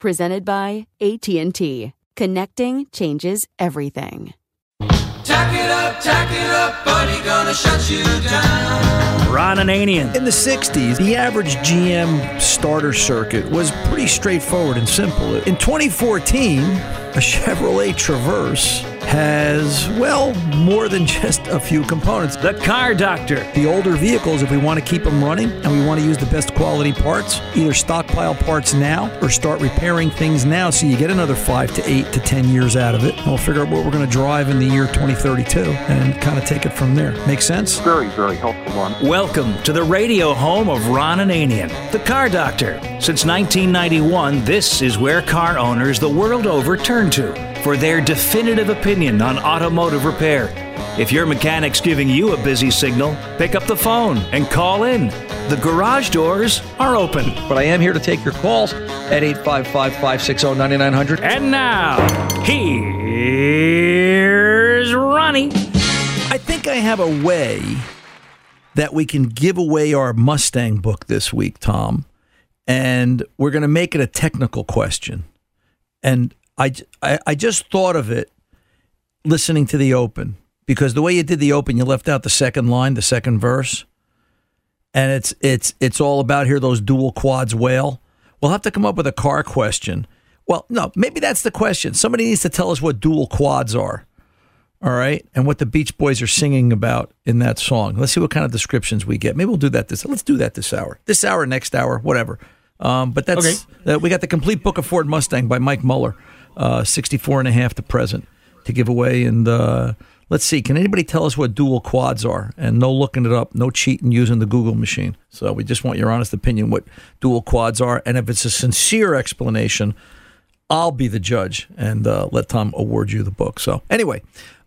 Presented by AT&T. Connecting changes everything. Tack it up, tack it up, buddy, gonna shut you down. Ron Ananian. In the 60s, the average GM starter circuit was pretty straightforward and simple. In 2014, a Chevrolet Traverse has, well, more than just a few components. The car doctor. The older vehicles, if we want to keep them running and we want to use the best quality parts, either stockpile parts now or start repairing things now so you get another five to eight to 10 years out of it. And we'll figure out what we're going to drive in the year 2032 and kind of take it from there. Make sense? Very, very helpful, one. Welcome to the radio home of Ron and Anian, the car doctor. Since 1991, this is where car owners the world over turn to for their definitive opinion on automotive repair. If your mechanic's giving you a busy signal, pick up the phone and call in. The garage doors are open. But I am here to take your calls at 855 560 9900. And now, here's Ronnie. I think I have a way that we can give away our Mustang book this week, Tom. And we're going to make it a technical question. And I, I, I just thought of it listening to the open because the way you did the open, you left out the second line, the second verse, and it's it's it's all about here those dual quads whale. We'll have to come up with a car question. Well, no, maybe that's the question. Somebody needs to tell us what dual quads are. All right, and what the Beach Boys are singing about in that song. Let's see what kind of descriptions we get. Maybe we'll do that this. Let's do that this hour. This hour, next hour, whatever. Um, but that's uh, we got the complete book of Ford Mustang by Mike Muller uh, 64 and a half to present to give away. And uh, let's see, can anybody tell us what dual quads are? And no looking it up, no cheating using the Google machine. So we just want your honest opinion what dual quads are. And if it's a sincere explanation, I'll be the judge and uh, let Tom award you the book. So anyway,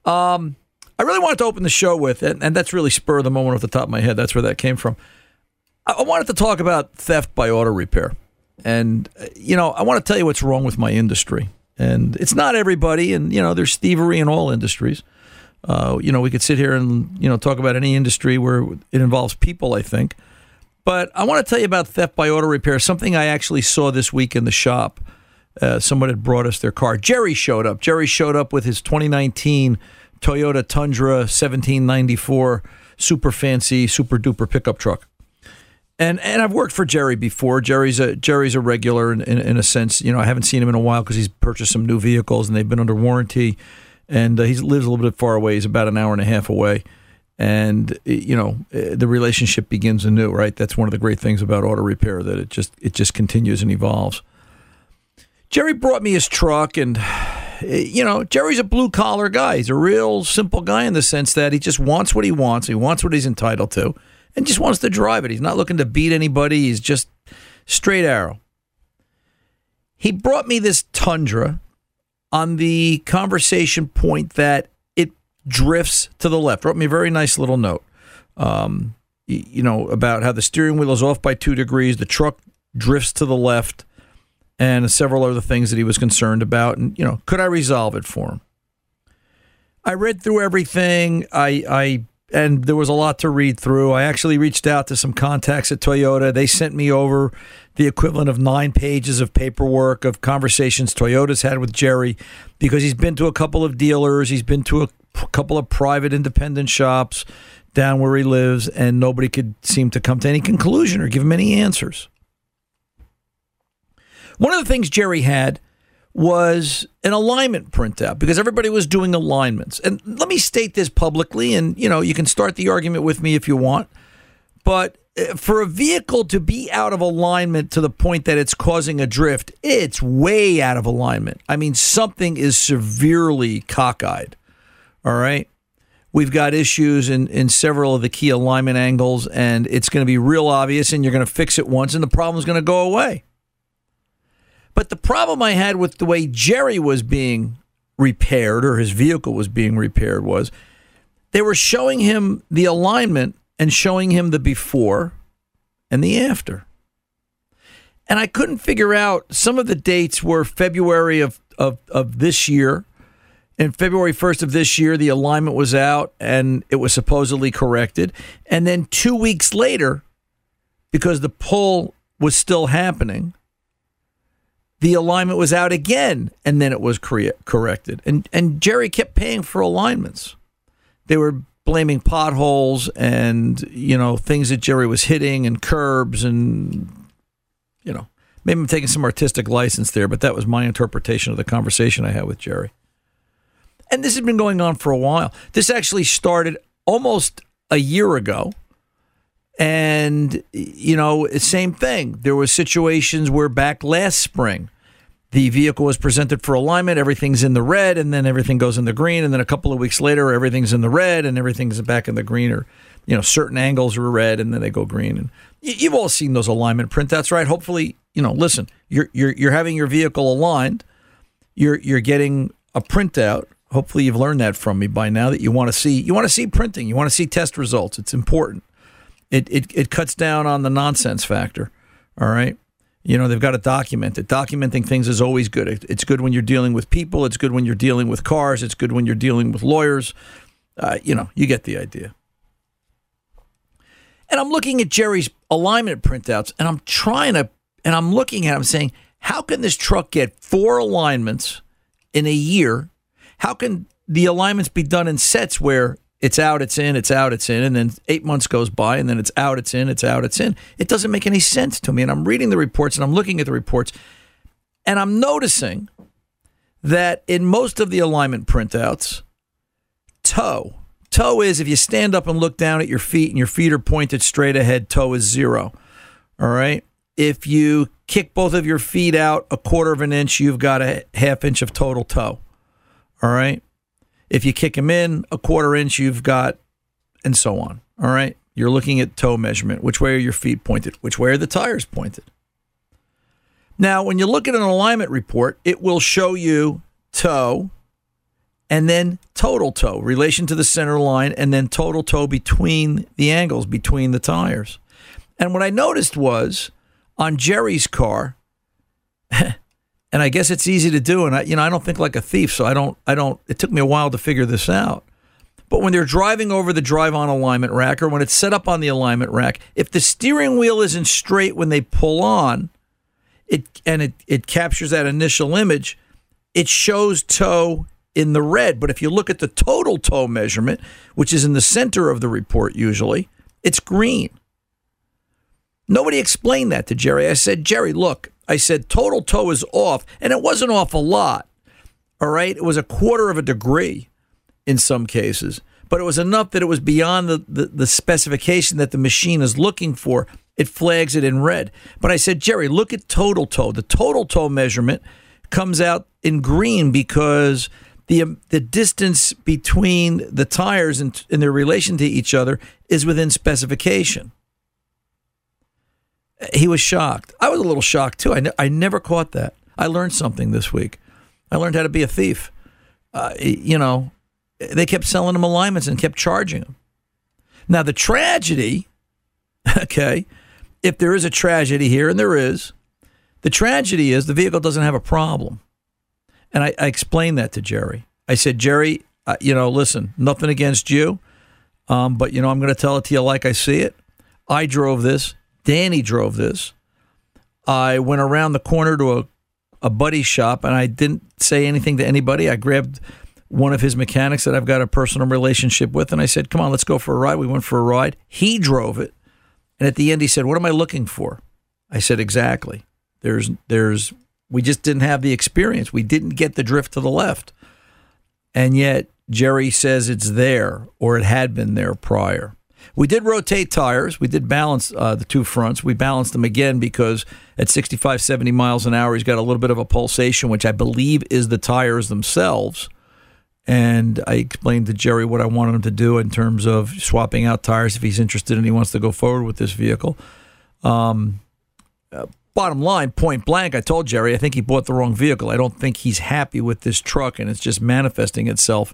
um, I really wanted to open the show with, and, and that's really spur of the moment off the top of my head. That's where that came from. I, I wanted to talk about theft by auto repair. And, uh, you know, I want to tell you what's wrong with my industry. And it's not everybody, and you know, there's thievery in all industries. Uh, you know, we could sit here and you know talk about any industry where it involves people. I think, But I want to tell you about theft by auto repair, something I actually saw this week in the shop. Uh, someone had brought us their car. Jerry showed up. Jerry showed up with his 2019 Toyota Tundra 1794 super fancy, super duper pickup truck. And and I've worked for Jerry before. Jerry's a Jerry's a regular in, in, in a sense. You know, I haven't seen him in a while because he's purchased some new vehicles and they've been under warranty. And uh, he lives a little bit far away. He's about an hour and a half away. And you know, eh, the relationship begins anew. Right. That's one of the great things about auto repair that it just it just continues and evolves. Jerry brought me his truck and you know, Jerry's a blue collar guy. He's a real simple guy in the sense that he just wants what he wants. He wants what he's entitled to and just wants to drive it. He's not looking to beat anybody. He's just straight arrow. He brought me this Tundra on the conversation point that it drifts to the left. Wrote me a very nice little note. Um, you know, about how the steering wheel is off by two degrees, the truck drifts to the left, and several other things that he was concerned about. And, you know, could I resolve it for him? I read through everything. I, I and there was a lot to read through. I actually reached out to some contacts at Toyota. They sent me over the equivalent of nine pages of paperwork of conversations Toyota's had with Jerry because he's been to a couple of dealers, he's been to a couple of private independent shops down where he lives, and nobody could seem to come to any conclusion or give him any answers. One of the things Jerry had was an alignment printout because everybody was doing alignments. And let me state this publicly, and you know, you can start the argument with me if you want. But uh, for a vehicle to be out of alignment to the point that it's causing a drift, it's way out of alignment. I mean, something is severely cockeyed. All right. We've got issues in, in several of the key alignment angles, and it's going to be real obvious, and you're going to fix it once, and the problem's going to go away. But the problem I had with the way Jerry was being repaired or his vehicle was being repaired was they were showing him the alignment and showing him the before and the after. And I couldn't figure out some of the dates were February of, of, of this year. And February 1st of this year, the alignment was out and it was supposedly corrected. And then two weeks later, because the pull was still happening, the alignment was out again and then it was cre- corrected. And and Jerry kept paying for alignments. They were blaming potholes and you know things that Jerry was hitting and curbs and you know maybe I'm taking some artistic license there, but that was my interpretation of the conversation I had with Jerry. And this has been going on for a while. This actually started almost a year ago and, you know, same thing. There were situations where back last spring, the vehicle was presented for alignment, everything's in the red, and then everything goes in the green. And then a couple of weeks later, everything's in the red and everything's back in the green, or, you know, certain angles are red and then they go green. And you've all seen those alignment printouts, right? Hopefully, you know, listen, you're, you're, you're having your vehicle aligned, you're, you're getting a printout. Hopefully, you've learned that from me by now that you want to see you want to see printing, you want to see test results. It's important. It, it, it cuts down on the nonsense factor. All right. You know, they've got to document it. Documenting things is always good. It's good when you're dealing with people. It's good when you're dealing with cars. It's good when you're dealing with lawyers. Uh, you know, you get the idea. And I'm looking at Jerry's alignment printouts and I'm trying to, and I'm looking at him saying, how can this truck get four alignments in a year? How can the alignments be done in sets where it's out, it's in, it's out, it's in, and then eight months goes by, and then it's out, it's in, it's out, it's in. It doesn't make any sense to me. And I'm reading the reports and I'm looking at the reports, and I'm noticing that in most of the alignment printouts, toe, toe is if you stand up and look down at your feet and your feet are pointed straight ahead, toe is zero. All right. If you kick both of your feet out a quarter of an inch, you've got a half inch of total toe. All right. If you kick them in a quarter inch, you've got, and so on. All right. You're looking at toe measurement. Which way are your feet pointed? Which way are the tires pointed? Now, when you look at an alignment report, it will show you toe and then total toe, relation to the center line, and then total toe between the angles between the tires. And what I noticed was on Jerry's car, and I guess it's easy to do. And I, you know, I don't think like a thief, so I don't, I don't. It took me a while to figure this out. But when they're driving over the drive on alignment rack or when it's set up on the alignment rack, if the steering wheel isn't straight when they pull on, it and it, it captures that initial image, it shows toe in the red. But if you look at the total toe measurement, which is in the center of the report usually, it's green. Nobody explained that to Jerry. I said, Jerry, look, I said total toe is off, and it wasn't off a lot. All right. It was a quarter of a degree in some cases, but it was enough that it was beyond the, the, the specification that the machine is looking for. It flags it in red. But I said, Jerry, look at total toe. The total toe measurement comes out in green because the um, the distance between the tires and in their relation to each other is within specification. He was shocked. I was a little shocked too. I, ne- I never caught that. I learned something this week. I learned how to be a thief. Uh, you know, they kept selling him alignments and kept charging him. Now, the tragedy, okay, if there is a tragedy here, and there is, the tragedy is the vehicle doesn't have a problem. And I, I explained that to Jerry. I said, Jerry, uh, you know, listen, nothing against you, um, but, you know, I'm going to tell it to you like I see it. I drove this. Danny drove this. I went around the corner to a, a buddy shop and I didn't say anything to anybody. I grabbed one of his mechanics that I've got a personal relationship with and I said, Come on, let's go for a ride. We went for a ride. He drove it. And at the end, he said, What am I looking for? I said, Exactly. There's, there's, we just didn't have the experience. We didn't get the drift to the left. And yet, Jerry says it's there or it had been there prior. We did rotate tires. We did balance uh, the two fronts. We balanced them again because at 65, 70 miles an hour, he's got a little bit of a pulsation, which I believe is the tires themselves. And I explained to Jerry what I wanted him to do in terms of swapping out tires if he's interested and he wants to go forward with this vehicle. Um, uh, bottom line, point blank, I told Jerry I think he bought the wrong vehicle. I don't think he's happy with this truck, and it's just manifesting itself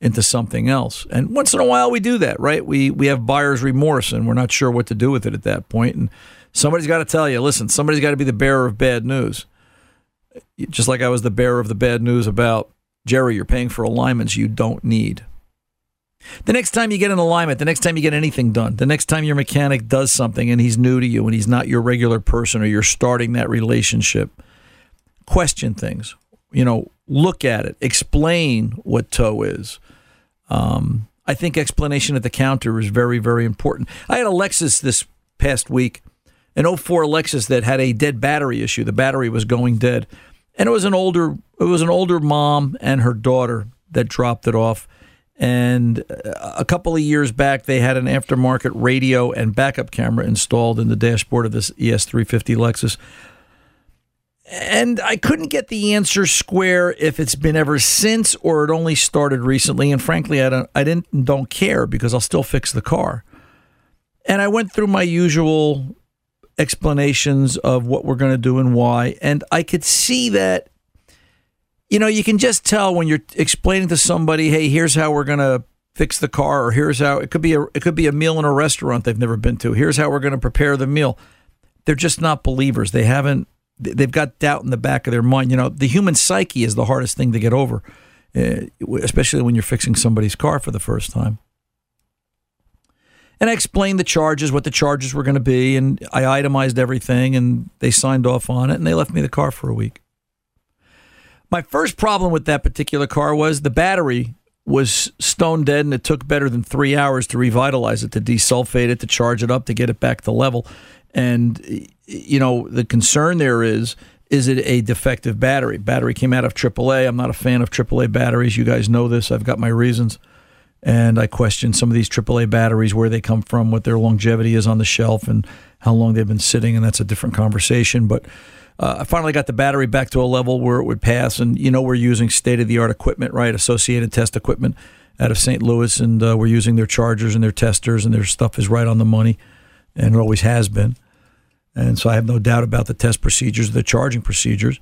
into something else. And once in a while, we do that, right? We we have buyer's remorse, and we're not sure what to do with it at that point. And somebody's got to tell you, listen, somebody's got to be the bearer of bad news. Just like I was the bearer of the bad news about Jerry, you're paying for alignments you don't need. The next time you get an alignment, the next time you get anything done, the next time your mechanic does something and he's new to you and he's not your regular person or you're starting that relationship, question things. You know, look at it, explain what toe is. Um, I think explanation at the counter is very, very important. I had a Lexus this past week, an 04 Lexus that had a dead battery issue. The battery was going dead, and it was an older it was an older mom and her daughter that dropped it off. And a couple of years back, they had an aftermarket radio and backup camera installed in the dashboard of this ES350 Lexus. And I couldn't get the answer square if it's been ever since or it only started recently. And frankly, I don't, I didn't, don't care because I'll still fix the car. And I went through my usual explanations of what we're going to do and why. And I could see that, you know, you can just tell when you're explaining to somebody, hey, here's how we're going to fix the car, or here's how it could be a it could be a meal in a restaurant they've never been to. Here's how we're going to prepare the meal. They're just not believers. They haven't they've got doubt in the back of their mind. You know, the human psyche is the hardest thing to get over, uh, especially when you're fixing somebody's car for the first time. And I explained the charges, what the charges were going to be, and I itemized everything, and they signed off on it, and they left me the car for a week. My first problem with that particular car was the battery was stone dead, and it took better than three hours to revitalize it, to desulfate it, to charge it up, to get it back to level. And you know, the concern there is is it a defective battery? Battery came out of AAA. I'm not a fan of AAA batteries. You guys know this. I've got my reasons. And I question some of these AAA batteries, where they come from, what their longevity is on the shelf, and how long they've been sitting. And that's a different conversation. But uh, I finally got the battery back to a level where it would pass. And, you know, we're using state of the art equipment, right? Associated Test equipment out of St. Louis. And uh, we're using their chargers and their testers, and their stuff is right on the money. And it always has been. And so I have no doubt about the test procedures, the charging procedures.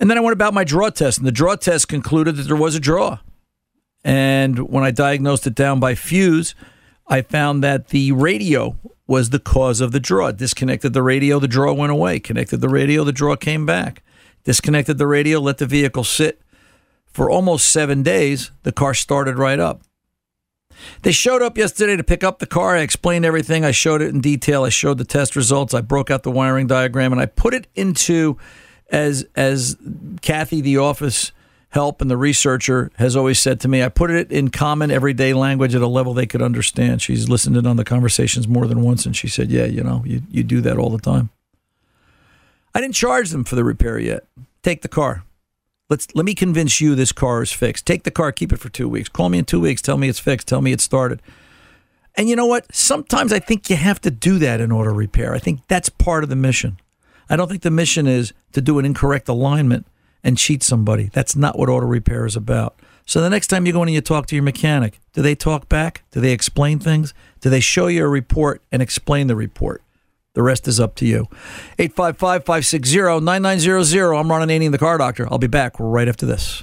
And then I went about my draw test, and the draw test concluded that there was a draw. And when I diagnosed it down by fuse, I found that the radio was the cause of the draw. Disconnected the radio, the draw went away. Connected the radio, the draw came back. Disconnected the radio, let the vehicle sit for almost seven days. The car started right up. They showed up yesterday to pick up the car. I explained everything. I showed it in detail. I showed the test results. I broke out the wiring diagram and I put it into as as Kathy, the office help and the researcher has always said to me, I put it in common everyday language at a level they could understand. She's listened in on the conversations more than once and she said, Yeah, you know, you, you do that all the time. I didn't charge them for the repair yet. Take the car. Let's let me convince you this car is fixed. Take the car, keep it for two weeks. Call me in two weeks. Tell me it's fixed. Tell me it started. And you know what? Sometimes I think you have to do that in auto repair. I think that's part of the mission. I don't think the mission is to do an incorrect alignment and cheat somebody. That's not what auto repair is about. So the next time you go in and you talk to your mechanic, do they talk back? Do they explain things? Do they show you a report and explain the report? The rest is up to you. 855 560 9900. I'm Ron Ananian, the car doctor. I'll be back right after this.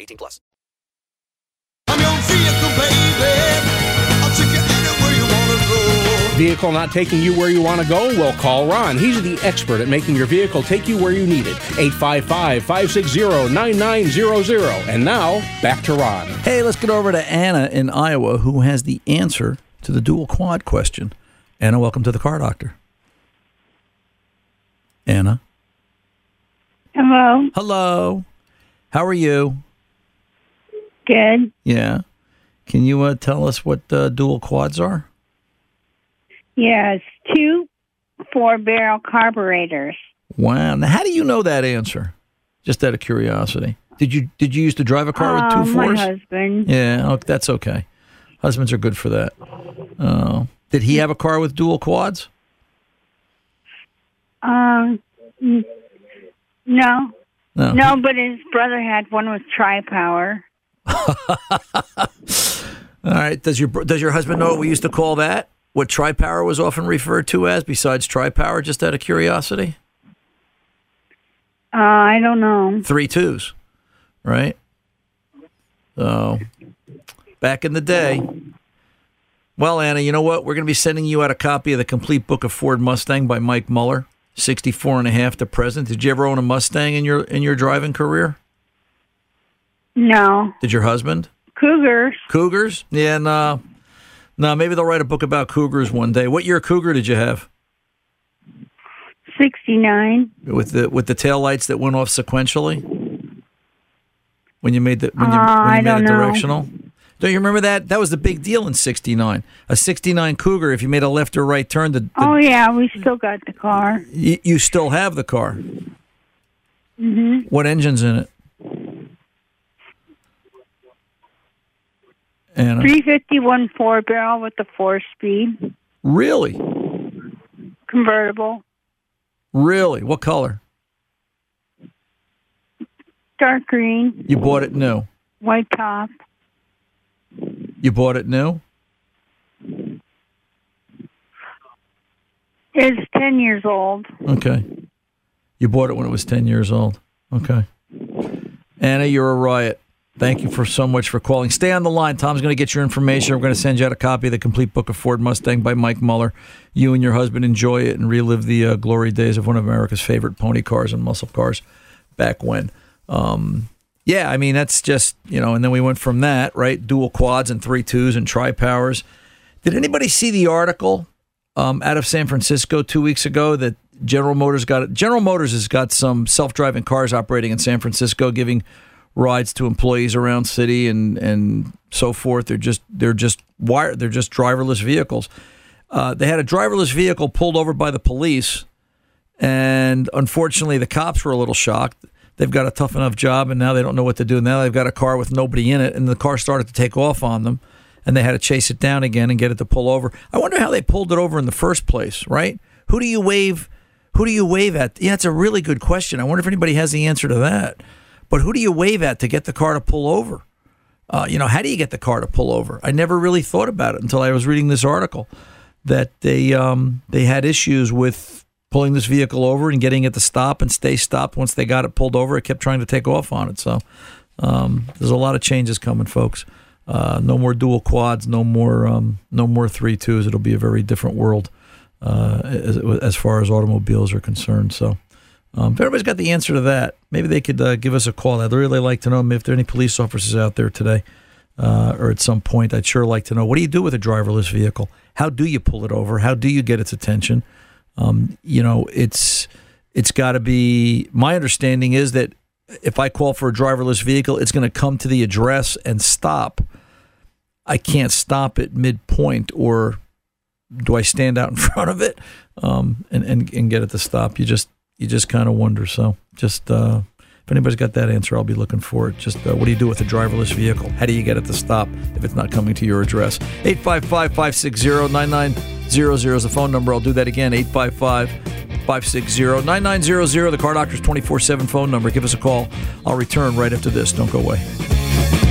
18 plus. I'm your vehicle, baby. I'll take you anywhere you wanna go. Vehicle not taking you where you want to go? Well, call Ron. He's the expert at making your vehicle take you where you need it. 855 560 9900. And now, back to Ron. Hey, let's get over to Anna in Iowa who has the answer to the dual quad question. Anna, welcome to the car doctor. Anna. Hello. Hello. How are you? Good. Yeah. Can you uh, tell us what uh, dual quads are? Yes, two four barrel carburetors. Wow. Now, how do you know that answer? Just out of curiosity. Did you did you used to drive a car with two my fours? husband. Yeah, oh, that's okay. Husbands are good for that. Oh. Did he have a car with dual quads? Um, no, No. no, but his brother had one with tri power. All right. Does your does your husband know what we used to call that? What tri-power was often referred to as, besides tri-power? Just out of curiosity, Uh, I don't know. three twos, right? So, back in the day. Well, Anna, you know what? We're going to be sending you out a copy of the complete book of Ford Mustang by Mike Muller, 64 and a half to present. Did you ever own a Mustang in your in your driving career? No. Did your husband? Cougars. Cougars? Yeah, no. No, maybe they'll write a book about cougars one day. What year cougar did you have? 69. With the with the tail lights that went off sequentially? When you made the when you, Uh, when you made it know. directional? Don't you remember that? That was the big deal in '69. A '69 Cougar. If you made a left or right turn, the, the Oh, yeah, we still got the car. you, you still have the car. hmm What engine's in it? Anna. Uh, 351 four barrel with the four speed Really? convertible. Really? What color? Dark green, You bought it new. white top. You bought it new? It's 10 years old. Okay. You bought it when it was 10 years old. Okay. Anna, you're a riot. Thank you for so much for calling. Stay on the line. Tom's going to get your information. We're going to send you out a copy of the complete book of Ford Mustang by Mike Muller. You and your husband enjoy it and relive the uh, glory days of one of America's favorite pony cars and muscle cars back when. Um, yeah, I mean, that's just, you know, and then we went from that, right? Dual quads and three twos and tri powers. Did anybody see the article um, out of San Francisco two weeks ago that General Motors got? General Motors has got some self-driving cars operating in San Francisco, giving rides to employees around city and and so forth. They're just they're just wire they're just driverless vehicles. Uh, they had a driverless vehicle pulled over by the police, and unfortunately, the cops were a little shocked. They've got a tough enough job, and now they don't know what to do. Now they've got a car with nobody in it, and the car started to take off on them, and they had to chase it down again and get it to pull over. I wonder how they pulled it over in the first place, right? Who do you wave? Who do you wave at? Yeah, it's a really good question. I wonder if anybody has the answer to that. But who do you wave at to get the car to pull over? Uh, you know, how do you get the car to pull over? I never really thought about it until I was reading this article that they um, they had issues with pulling this vehicle over and getting it to stop and stay stopped. Once they got it pulled over, it kept trying to take off on it. So um, there's a lot of changes coming, folks. Uh, no more dual quads, no more um, no more three twos. It'll be a very different world uh, as, as far as automobiles are concerned. So. Um, if everybody's got the answer to that, maybe they could uh, give us a call. I'd really like to know if there are any police officers out there today uh, or at some point. I'd sure like to know what do you do with a driverless vehicle? How do you pull it over? How do you get its attention? Um, you know, it's it's got to be. My understanding is that if I call for a driverless vehicle, it's going to come to the address and stop. I can't stop at midpoint, or do I stand out in front of it um, and, and and get it to stop? You just you just kind of wonder. So just uh, if anybody's got that answer, I'll be looking for it. Just uh, what do you do with a driverless vehicle? How do you get it to stop if it's not coming to your address? 855 560 9900 is the phone number. I'll do that again 855 560 9900. The Car Doctor's 24 7 phone number. Give us a call. I'll return right after this. Don't go away.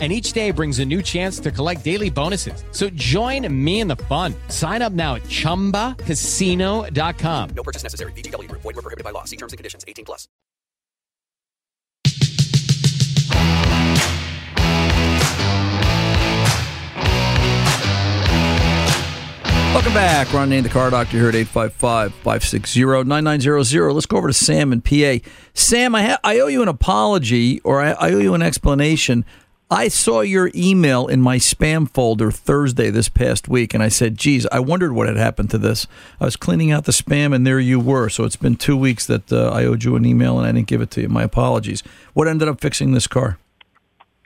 And each day brings a new chance to collect daily bonuses. So join me in the fun. Sign up now at chumbacasino.com. No purchase necessary. VGW Group. Void were prohibited by law. See terms and conditions. 18 plus. Welcome back. Ron Name, the car doctor here at 855 560 9900. Let's go over to Sam in PA. Sam, I, ha- I owe you an apology or I, I owe you an explanation. I saw your email in my spam folder Thursday this past week, and I said, geez, I wondered what had happened to this. I was cleaning out the spam, and there you were. So it's been two weeks that uh, I owed you an email, and I didn't give it to you. My apologies. What ended up fixing this car?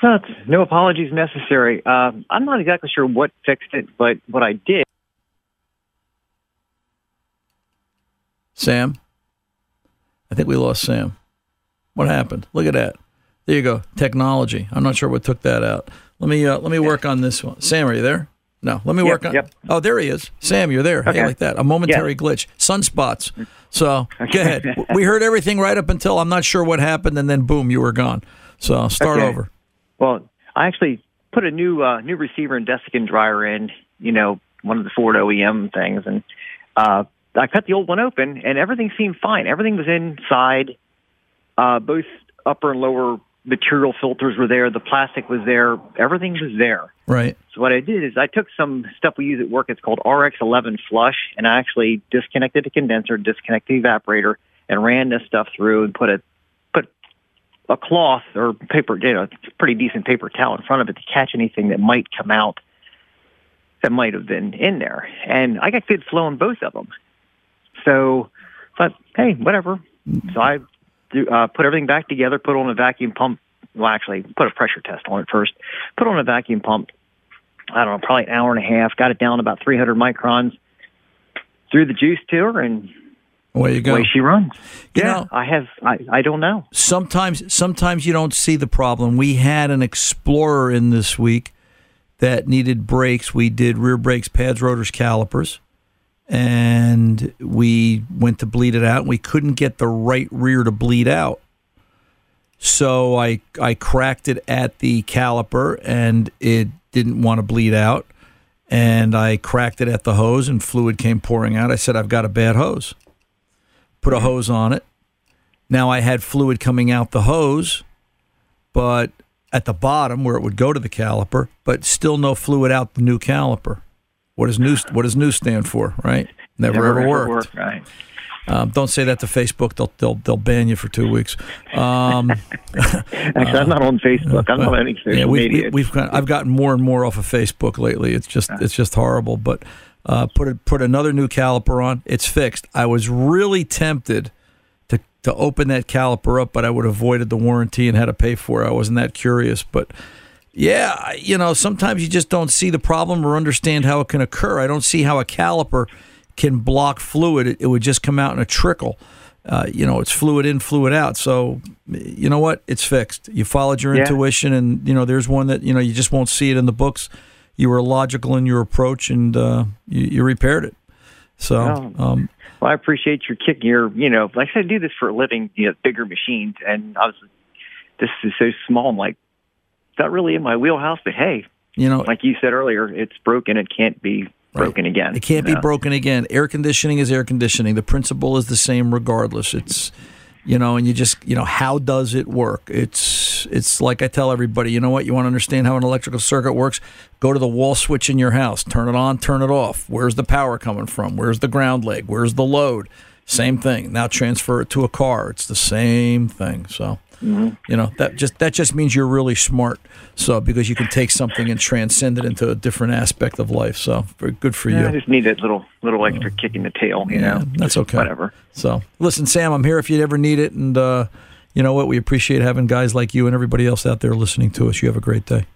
Uh, no apologies necessary. Uh, I'm not exactly sure what fixed it, but what I did. Sam? I think we lost Sam. What happened? Look at that. There you go. Technology. I'm not sure what took that out. Let me uh, let me work on this one. Sam, are you there? No. Let me Yep, work on. yep. Oh, there he is. Sam, you're there. Hey, Okay. like that. A momentary glitch. Sunspots. So go ahead. We heard everything right up until I'm not sure what happened, and then boom, you were gone. So start Okay. over. Well, I actually put a new uh, new receiver and desiccant dryer in. You know, one of the Ford OEM things, and uh, I cut the old one open, and everything seemed fine. Everything was inside. Uh, both upper and lower material filters were there. The plastic was there. Everything was there. Right. So what I did is I took some stuff we use at work. It's called RX11 Flush, and I actually disconnected the condenser, disconnected the evaporator, and ran this stuff through and put a put a cloth or paper, you know, pretty decent paper towel in front of it to catch anything that might come out that might have been in there. And I got good flow in both of them. So I thought, hey, whatever. So I do, uh, put everything back together, put on a vacuum pump. Well, actually, put a pressure test on it first. Put on a vacuum pump. I don't know, probably an hour and a half. Got it down about 300 microns. Threw the juice to her, and Away you go. away she runs. You yeah, know- I have. I, I don't know. sometimes sometimes you don't see the problem. We had an Explorer in this week that needed brakes. We did rear brakes, pads, rotors, calipers, and we went to bleed it out. and We couldn't get the right rear to bleed out. So I I cracked it at the caliper and it didn't want to bleed out. And I cracked it at the hose and fluid came pouring out. I said, I've got a bad hose. Put a hose on it. Now I had fluid coming out the hose, but at the bottom where it would go to the caliper, but still no fluid out the new caliper. What does new What does new stand for? Right? Never, ever worked. Right. Um, don't say that to Facebook. They'll they'll they'll ban you for two weeks. Um, Actually, I'm not on Facebook. I'm not on any social yeah, we, media. We, have got, I've gotten more and more off of Facebook lately. It's just it's just horrible. But uh, put a, put another new caliper on. It's fixed. I was really tempted to to open that caliper up, but I would have avoided the warranty and had to pay for it. I wasn't that curious, but. Yeah, you know, sometimes you just don't see the problem or understand how it can occur. I don't see how a caliper can block fluid. It, it would just come out in a trickle. Uh, you know, it's fluid in, fluid out. So, you know what? It's fixed. You followed your Yeah. intuition, and you know, there's one that you know you just won't see it in the books. You were logical in your approach, and uh, you, you repaired it. So, Oh. um, Well, I appreciate your kick. Your, you know, like I said, I do this for a living, you know, bigger machines, and I was, this is so small. I'm like, not really in my wheelhouse, but hey, you know, like you said earlier, it's broken. It can't be broken again. It can't be broken again. Air conditioning is air conditioning. The principle is the same regardless. It's you know, and you just you know, how does it work? It's it's like I tell everybody, you know what? You want to understand how an electrical circuit works? Go to the wall switch in your house, turn it on, turn it off. Where's the power coming from? Where's the ground leg? Where's the load? Same thing. Now transfer it to a car. It's the same thing. So you know that just that just means you're really smart. So because you can take something and transcend it into a different aspect of life. So very good for Yeah, I just need that little little extra kick in the tail, you know. That's okay. Whatever. So listen, Sam, I'm here if you ever need it, and uh, you know what? We appreciate having guys like you and everybody else out there listening to us. You have a great day.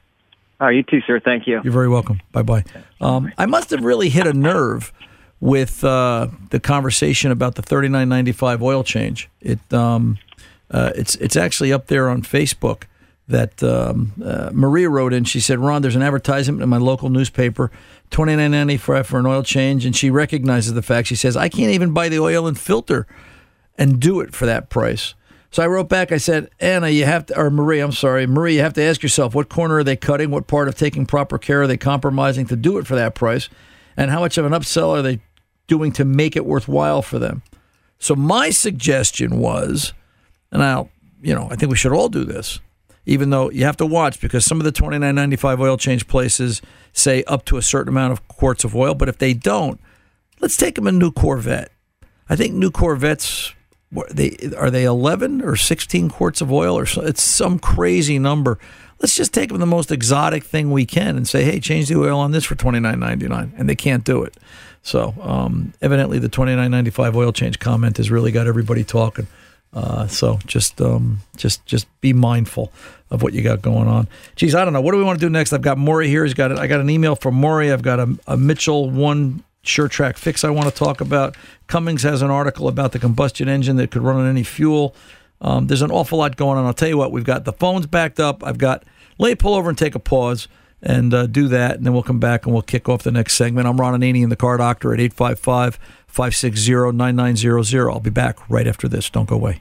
All right, you too, sir. Thank you. You're very welcome. Bye bye. Um, I must have really hit a nerve with uh, the conversation about the 39.95 oil change. It um, uh, it's it's actually up there on Facebook. That um, uh, Maria wrote in. She said, "Ron, there's an advertisement in my local newspaper, 29.95 for an oil change," and she recognizes the fact. She says, "I can't even buy the oil and filter and do it for that price." So I wrote back. I said, Anna, you have to, or Marie, I'm sorry, Marie, you have to ask yourself what corner are they cutting? What part of taking proper care are they compromising to do it for that price? And how much of an upsell are they doing to make it worthwhile for them? So my suggestion was, and I'll, you know, I think we should all do this, even though you have to watch because some of the 29.95 oil change places say up to a certain amount of quarts of oil, but if they don't, let's take them a new Corvette. I think new Corvettes they are they 11 or 16 quarts of oil or so, it's some crazy number. Let's just take them the most exotic thing we can and say, hey, change the oil on this for 29.99, and they can't do it. So um, evidently, the 29.95 oil change comment has really got everybody talking. Uh, so just um, just just be mindful of what you got going on. Geez, I don't know. What do we want to do next? I've got Maury here. He's got it. I got an email from Maury. I've got a, a Mitchell one SureTrack fix I want to talk about. Cummins has an article about the combustion engine that could run on any fuel. Um, there's an awful lot going on. I'll tell you what. We've got the phones backed up. I've got me pull over and take a pause and uh, do that, and then we'll come back and we'll kick off the next segment. I'm Ron Ananian in the Car Doctor at 855 560 9900. I'll be back right after this. Don't go away.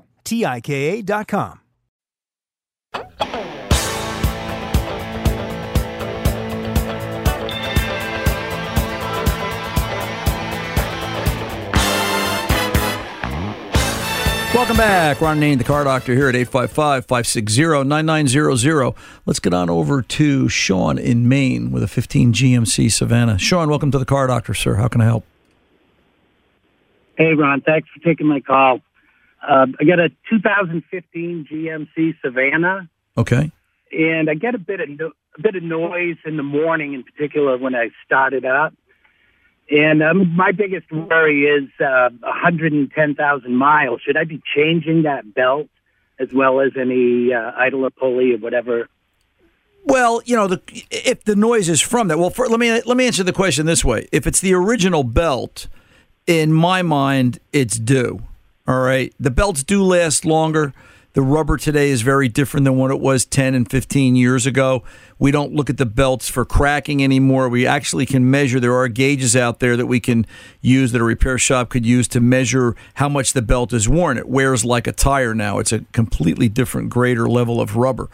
T I K A.com. Welcome back. Ron Ananian, the car doctor, here at 855 560 9900. Let's get on over to Sean in Maine with a 15 GMC Savana. Sean, welcome to the car doctor, sir. How can I help? Hey, Ron. Thanks for taking my call. Uh, I got a 2015 GMC Savana, Okay. and I get a bit of no- a bit of noise in the morning, in particular when I start it up. And um, my biggest worry is uh, 110,000 miles. Should I be changing that belt as well as any uh, idler pulley or whatever? Well, you know, the, if the noise is from that, well, for, let me let me answer the question this way: If it's the original belt, in my mind, it's due. All right, the belts do last longer. The rubber today is very different than what it was 10 and 15 years ago. We don't look at the belts for cracking anymore. We actually can measure. There are gauges out there that we can use that a repair shop could use to measure how much the belt is worn. It wears like a tire now. It's a completely different grade or level of rubber.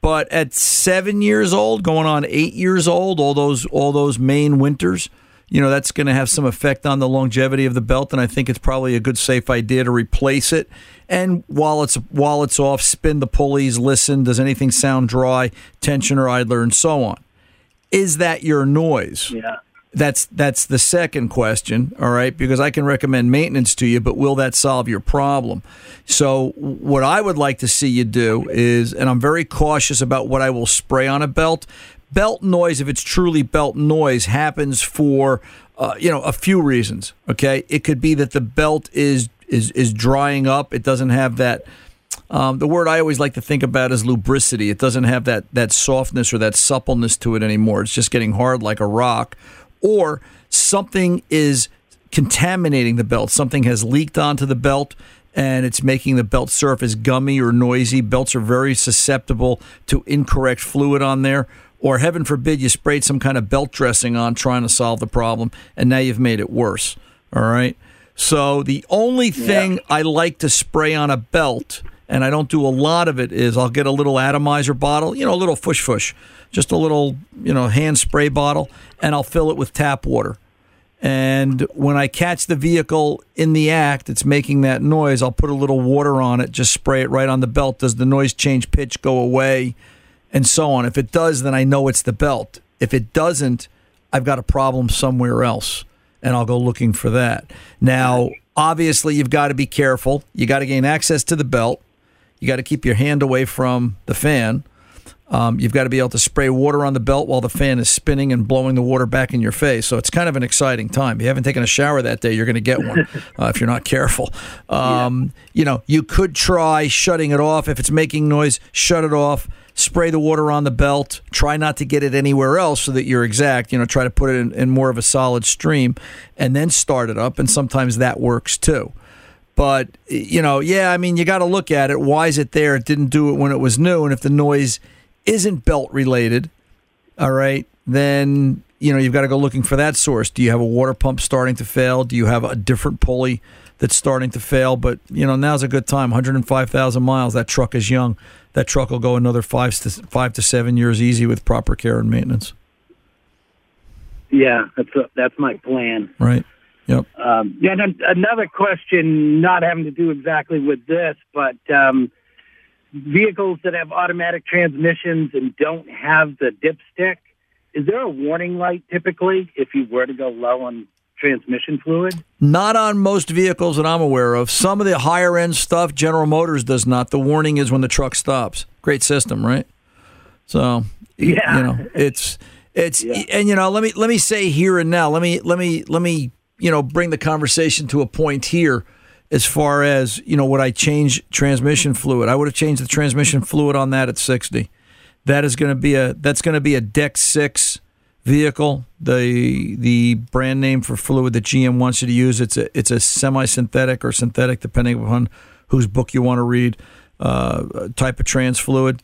But at seven years old, going on eight years old, all those all those main winters, you know that's going to have some effect on the longevity of the belt, and I think it's probably a good safe idea to replace it. And while it's while it's off, spin the pulleys, listen. Does anything sound dry, tension or idler, and so on? Is that your noise? Yeah. That's that's the second question, all right? Because I can recommend maintenance to you, but will that solve your problem? So what I would like to see you do is, and I'm very cautious about what I will spray on a belt. Belt noise, if it's truly belt noise, happens for uh, you know a few reasons. Okay, it could be that the belt is is is drying up. It doesn't have that. Um, the word I always like to think about is lubricity. It doesn't have that that softness or that suppleness to it anymore. It's just getting hard like a rock, or something is contaminating the belt. Something has leaked onto the belt and it's making the belt surface gummy or noisy. Belts are very susceptible to incorrect fluid on there. Or heaven forbid you sprayed some kind of belt dressing on trying to solve the problem and now you've made it worse. All right. So the only thing I like to spray on a belt, and I don't do a lot of it, is I'll get a little atomizer bottle, you know, a little fush fush, just a little, you know, hand spray bottle, and I'll fill it with tap water. And when I catch the vehicle in the act, it's making that noise, I'll put a little water on it, just spray it right on the belt. Does the noise change pitch go away? And so on. If it does, then I know it's the belt. If it doesn't, I've got a problem somewhere else and I'll go looking for that. Now, obviously, you've got to be careful. You got to gain access to the belt. You got to keep your hand away from the fan. Um, you've got to be able to spray water on the belt while the fan is spinning and blowing the water back in your face. So it's kind of an exciting time. If you haven't taken a shower that day, you're going to get one uh, if you're not careful. Um, You know, you could try shutting it off. If it's making noise, shut it off. Spray the water on the belt. Try not to get it anywhere else so that you're exact. You know, try to put it in, in more of a solid stream and then start it up. And sometimes that works too. But, you know, yeah, I mean, you got to look at it. Why is it there? It didn't do it when it was new. And if the noise isn't belt related, all right, then, you know, you've got to go looking for that source. Do you have a water pump starting to fail? Do you have a different pulley that's starting to fail? But, you know, now's a good time. 105,000 miles. That truck is young. That truck will go another five to, five to seven years easy with proper care and maintenance. Yeah, that's that's my plan. Right. Yep. Um, yeah, and another question, not having to do exactly with this, but um, vehicles that have automatic transmissions and don't have the dipstick, is there a warning light typically if you were to go low on transmission fluid? Not on most vehicles that I'm aware of. Some of the higher end stuff, General Motors does not. The warning is when the truck stops. Great system, right? So, Yeah. you know, it's it's and you know, let me let me say here and now. Let me let me let me you know bring the conversation to a point here as far as you know would I change transmission fluid? I would have changed the transmission fluid on that at 60. That is going to be a that's going to be a Dex 6 vehicle. The the brand name for fluid that GM wants you to use it's a it's a semi-synthetic or synthetic depending upon whose book you want to read. Uh, type of trans fluid.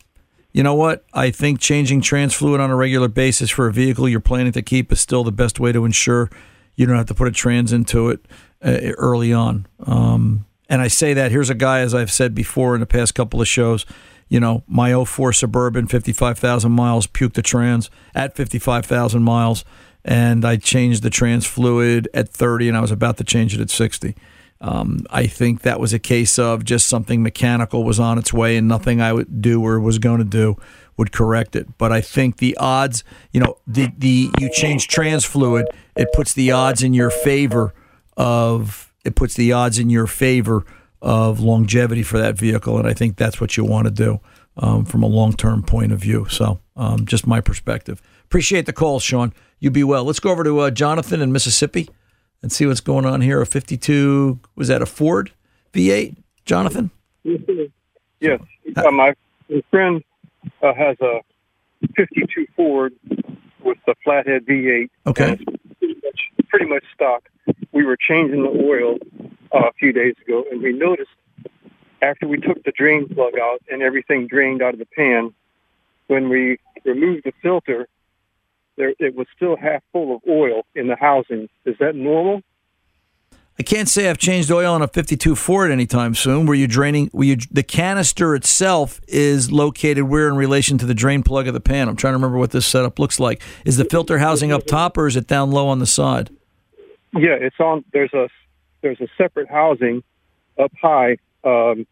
You know what? I think changing trans fluid on a regular basis for a vehicle you're planning to keep is still the best way to ensure you don't have to put a trans into it uh, early on. Um, and I say that here's a guy, as I've said before in the past couple of shows. You know, my 04 Suburban, 55,000 miles, puked the trans at 55,000 miles, and I changed the trans fluid at 30, and I was about to change it at 60. Um, I think that was a case of just something mechanical was on its way, and nothing I would do or was going to do would correct it. But I think the odds, you know, the the you change trans fluid, it puts the odds in your favor of it puts the odds in your favor of longevity for that vehicle, and I think that's what you want to do um, from a long term point of view. So, um, just my perspective. Appreciate the call, Sean. You be well. Let's go over to uh, Jonathan in Mississippi and see what's going on here. A 52 was that a Ford V8, Jonathan? Yes. Uh, my, my friend uh, has a 52 Ford with the flathead V8. Okay. Pretty much, stock. We were changing the oil uh, a few days ago, and we noticed after we took the drain plug out and everything drained out of the pan, when we removed the filter, there it was still half full of oil in the housing. Is that normal? I can't say I've changed oil on a 52 Ford anytime soon. Were you draining? Were you the canister itself is located where in relation to the drain plug of the pan? I'm trying to remember what this setup looks like. Is the filter housing up top or is it down low on the side? Yeah, it's on. There's a there's a separate housing up high, um,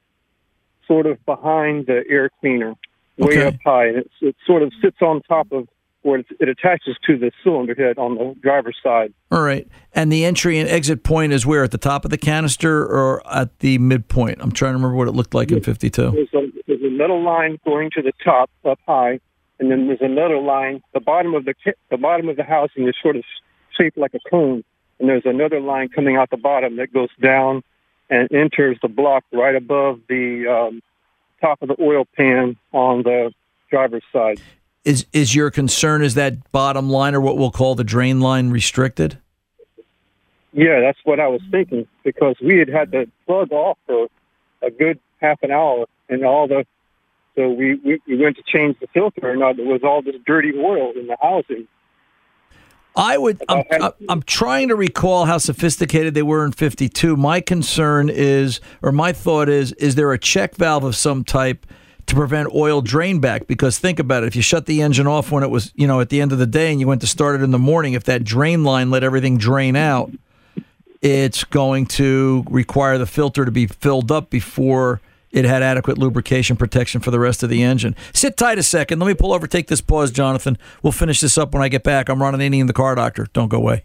sort of behind the air cleaner, way Okay. up high, and it's, it sort of sits on top of where it, it attaches to the cylinder head on the driver's side. All right. And the entry and exit point is where at the top of the canister or at the midpoint? I'm trying to remember what it looked like in 52. There's a, there's a metal line going to the top up high, and then there's another line. The bottom of the the bottom of the housing is sort of shaped like a cone, and there's another line coming out the bottom that goes down and enters the block right above the um, top of the oil pan on the driver's side. Is is your concern is that bottom line or what we'll call the drain line restricted? Yeah, that's what I was thinking because we had had the plug off for a good half an hour, and all the so we we, we went to change the filter, and uh, there was all this dirty oil in the housing. I would. I'm, I'm- trying to recall how sophisticated they were in 52. My concern is, or my thought is, is there a check valve of some type to prevent oil drain back? Because think about it. If you shut the engine off when it was, you know, at the end of the day and you went to start it in the morning, if that drain line let everything drain out, it's going to require the filter to be filled up before it had adequate lubrication protection for the rest of the engine. Sit tight a second. Let me pull over, take this pause, Jonathan. We'll finish this up when I get back. I'm Ron Ananian, the car doctor. Don't go away.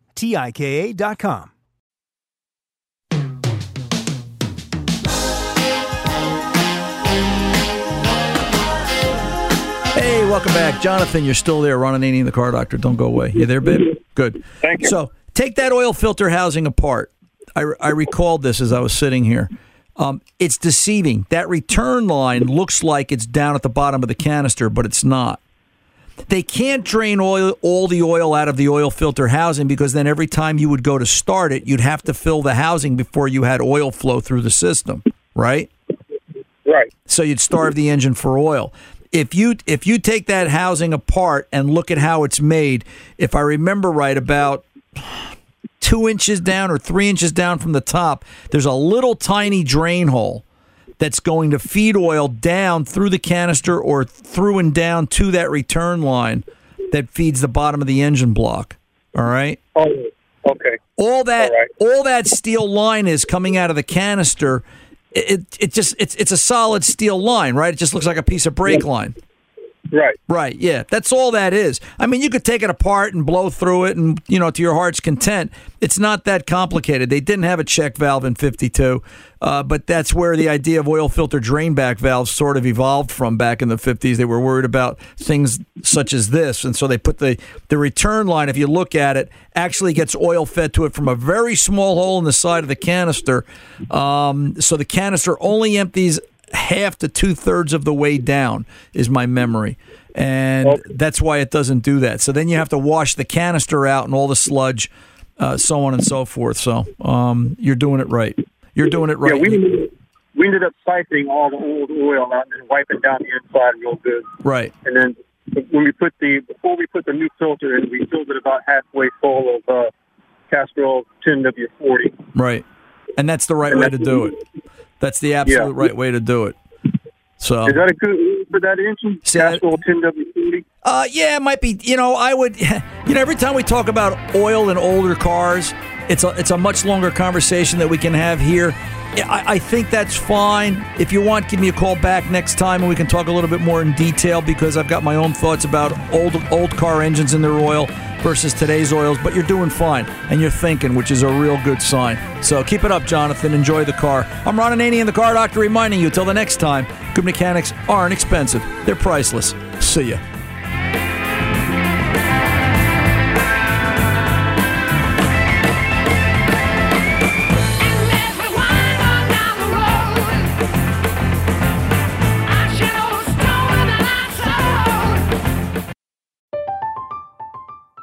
T I K A.com. Hey, welcome back. Jonathan, you're still there. Ron Ananian, the car doctor. Don't go away. You there, babe? Good. Thank you. So take that oil filter housing apart. I, I recalled this as I was sitting here. Um, it's deceiving. That return line looks like it's down at the bottom of the canister, but it's not. They can't drain oil, all the oil out of the oil filter housing because then every time you would go to start it, you'd have to fill the housing before you had oil flow through the system, right? Right. So you'd starve the engine for oil. If you if you take that housing apart and look at how it's made, if I remember right, about two inches down or three inches down from the top, there's a little tiny drain hole that's going to feed oil down through the canister or through and down to that return line that feeds the bottom of the engine block. All right. Oh, okay. All that all that steel line is coming out of the canister. It it just it's it's a solid steel line, right? It just looks like a piece of brake line. Right. Right. Yeah. That's all that is. I mean, you could take it apart and blow through it and, you know, to your heart's content. It's not that complicated. They didn't have a check valve in 52, uh, but that's where the idea of oil filter drain back valves sort of evolved from back in the 50s. They were worried about things such as this. And so they put the, the return line, if you look at it, actually gets oil fed to it from a very small hole in the side of the canister. Um, so the canister only empties half to two thirds of the way down is my memory. And that's why it doesn't do that. So then you have to wash the canister out and all the sludge, uh, so on and so forth. So um, you're doing it right. You're doing it right. Yeah, we we ended up siphoning all the old oil out and wiping down the inside real good. right. And then when we put the before we put the new filter in, we filled it about halfway full of uh, Castrol 10W40. Right. And that's the right way to do it. That's the absolute Yeah. right way to do it. So Is that a good for that engine? Castrol 10W40. Uh, yeah, it might be. You know, I would. You know, every time we talk about oil in older cars, it's a it's a much longer conversation that we can have here. I, I think that's fine. If you want, give me a call back next time and we can talk a little bit more in detail because I've got my own thoughts about old old car engines and their oil versus today's oils. But you're doing fine and you're thinking, which is a real good sign. So keep it up, Jonathan. Enjoy the car. I'm Ron Ananian, the Car Doctor, reminding you. Till the next time, good mechanics aren't expensive; they're priceless. See ya.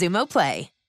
Xumo Play.